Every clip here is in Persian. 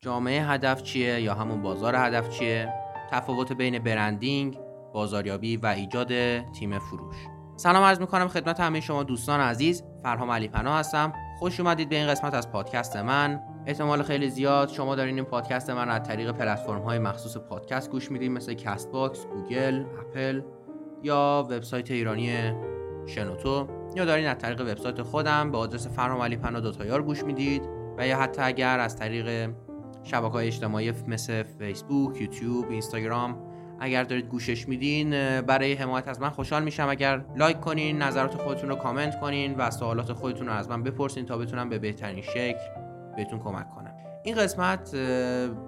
جامعه هدف چیه یا همون بازار هدف چیه؟ تفاوت بین برندینگ بازاریابی و ایجاد تیم فروش. سلام عرض می‌کنم خدمت همه شما دوستان عزیز. فرهام علی پناه هستم. خوش اومدید به این قسمت از پادکست من. احتمال خیلی زیاد شما دارین این پادکست من از طریق پلتفرم های مخصوص پادکست گوش میدین مثل کست باکس، گوگل، اپل یا وبسایت ایرانی شنوتو. یا دارین از طریق وبسایت خودم به آدرس فرهام علی پناه گوش می‌دید. و یا حتی اگر از طریق شبکه های اجتماعی مثل فیسبوک، یوتیوب، اینستاگرام اگر دارید گوشش میدین برای حمایت از من خوشحال میشم. اگر لایک کنین نظرات خودتون رو کامنت کنین و سوالات خودتون رو از من بپرسین تا بتونم به بهترین شکل بهتون کمک کنم. این قسمت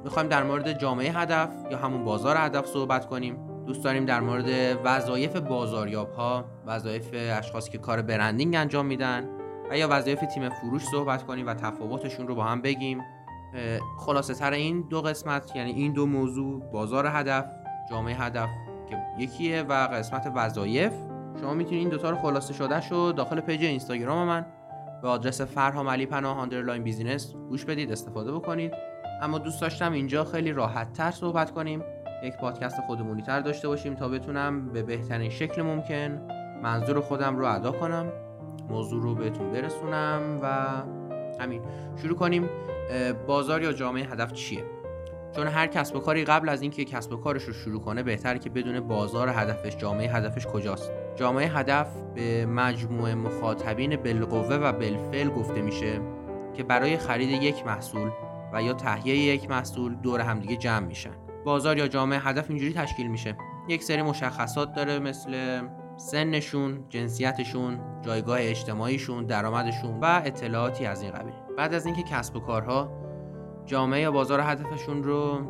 می‌خوایم در مورد جامعه هدف یا همون بازار هدف صحبت کنیم. دوست داریم در مورد وظایف بازاریاب ها وظایف اشخاصی که کار برندینگ انجام میدن و یا وظایف تیم فروش صحبت کنیم و تفاوتشون رو با هم بگیم. خلاصه تر این دو قسمت یعنی این دو موضوع بازار هدف جامعه هدف که یکیه و قسمت وظایف. شما می‌تونید این دوتا رو خلاصه شده شو داخل پیج اینستاگرام من به آدرس فرهام علی پناه underline business گوش بدید استفاده بکنید. اما دوست داشتم اینجا خیلی راحت تر صحبت کنیم. یک پادکست خودمونی تر داشته باشیم تا بتونم به بهترین شکل ممکن منظور خودم رو ادا کنم موضوع رو بهتون برسونم و همین. شروع کنیم. بازار یا جامعه هدف چیه؟ چون هر کسب و کاری قبل از اینکه کسب و کارش رو شروع کنه بهتره که بدون بازار هدفش جامعه هدفش کجاست؟ جامعه هدف به مجموعه مخاطبین بالقوه و بالفعل گفته میشه که برای خرید یک محصول و یا تهیه یک محصول دور همدیگه جمع میشن. بازار یا جامعه هدف اینجوری تشکیل میشه. یک سری مشخصات داره مثل سنشون، جنسیتشون، جایگاه اجتماعیشون، درآمدشون و اطلاعاتی از این قبیل. بعد از اینکه کسب و کارها جامعه یا بازار هدفشون رو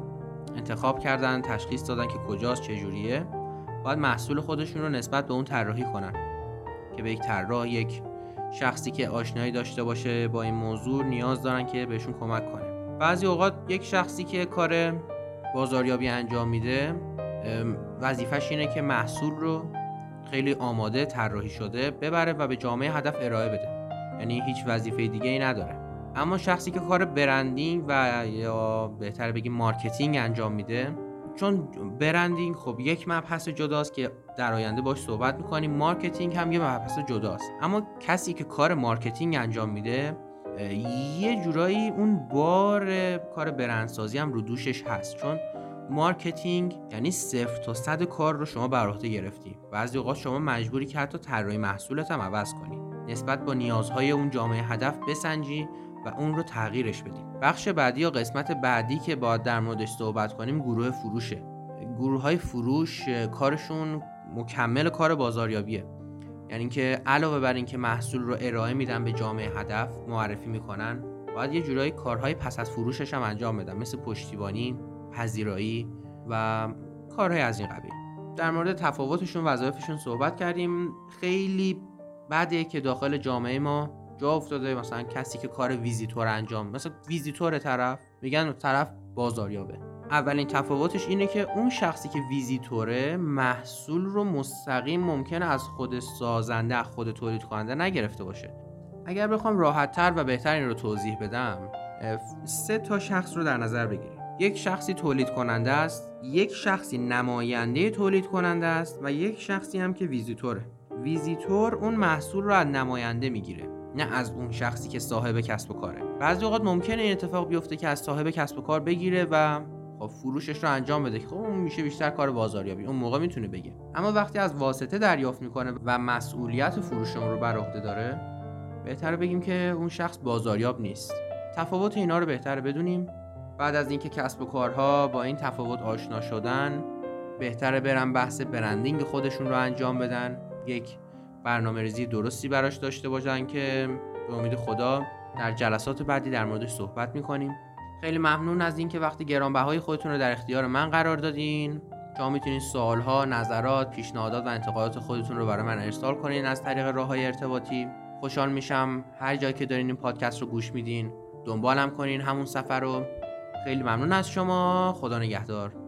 انتخاب کردن تشخیص دادن که کجاست چجوریه باید محصول خودشون رو نسبت به اون طراحی کنن که به یک طراح یک شخصی که آشنایی داشته باشه با این موضوع نیاز دارن که بهشون کمک کنه بعضی اوقات یک شخصی که کار بازاریابی انجام میده وظیفش اینه که محصول رو خیلی آماده طراحی شده ببره و به جامعه هدف ارائه بده. یعنی هیچ وظیفه دیگه ای نداره. اما شخصی که کار branding و یا بهتر بگیم marketing انجام میده چون branding خب یک مبحث جداست که در آینده باش صحبت می‌کنیم. marketing هم یه مبحث جداست. اما کسی که کار marketing انجام میده یه جورایی اون بار کار برندسازی هم رو دوشش هست. چون marketing یعنی صفر تا صد کار رو شما بر عهده گرفتی. بعضی اوقات شما مجبوری که حتی طراحی محصولت هم عوض کنی. نسبت با نیازهای اون جامعه هدف بسنجی و اون رو تغییرش بدیم بخش بعدی یا قسمت بعدی که باید در موردش صحبت کنیم گروه فروشه. گروه های فروش کارشون مکمل کار بازاریابیه. یعنی اینکه علاوه بر اینکه محصول رو ارائه میدن به جامعه هدف معرفی می‌کنن باید یه جورایی کارهای پس از فروشش هم انجام بدن. مثل پشتیبانی پذیرایی و کارهای از این قبیل. در مورد تفاوتشون وظایفشون صحبت کردیم. خیلی بده که داخل جامعه ما جا افتاده مثلا کسی که کار ویزیتور انجام مثلا ویزیتور طرف میگن طرف بازاریابه. اولین تفاوتش اینه که اون شخصی که ویزیتوره محصول رو مستقیم ممکنه از خود سازنده از خود تولید کننده نگرفته باشه. اگر بخوام راحت تر و بهتر این رو توضیح بدم سه تا شخص رو در نظر بگیریم. یک شخصی تولید کننده است یک شخصی نماینده تولید کننده است و یک شخصی هم که ویزیتوره. ویزیتور اون محصول رو از نماینده می‌گیره نه از اون شخصی که صاحب کسب و کاره. بعضی اوقات ممکنه این اتفاق بیفته که از صاحب کسب و کار بگیره و خب فروشش رو انجام بده خب اون میشه بیشتر کار بازاریابی اون موقع می‌تونه بگه. اما وقتی از واسطه دریافت می‌کنه و مسئولیت فروش اون رو بر عهده داره بهتره بگیم که اون شخص بازاریاب نیست. تفاوت اینا رو بهتره بدونیم. بعد از اینکه کسب و کارها با این تفاوت آشنا شدن بهتره برن بحث برندینگ خودشون رو انجام بدن. یک برنامه ریزی درستی براش داشته باشن که به امید خدا در جلسات بعدی در موردش صحبت می‌کنیم. خیلی ممنون از اینکه وقتی گرانبهای خودتون رو در اختیار من قرار دادین. شما می‌تونید سوالها، نظرات، پیشنهادات و انتقادات خودتون رو برای من ارسال کنین از طریق راه های ارتباطی. خوشحال میشم هر جایی که دارین این پادکست رو گوش میدین. دنبالم کنین همون سفر رو. خیلی ممنون از شما. خدا نگهدار.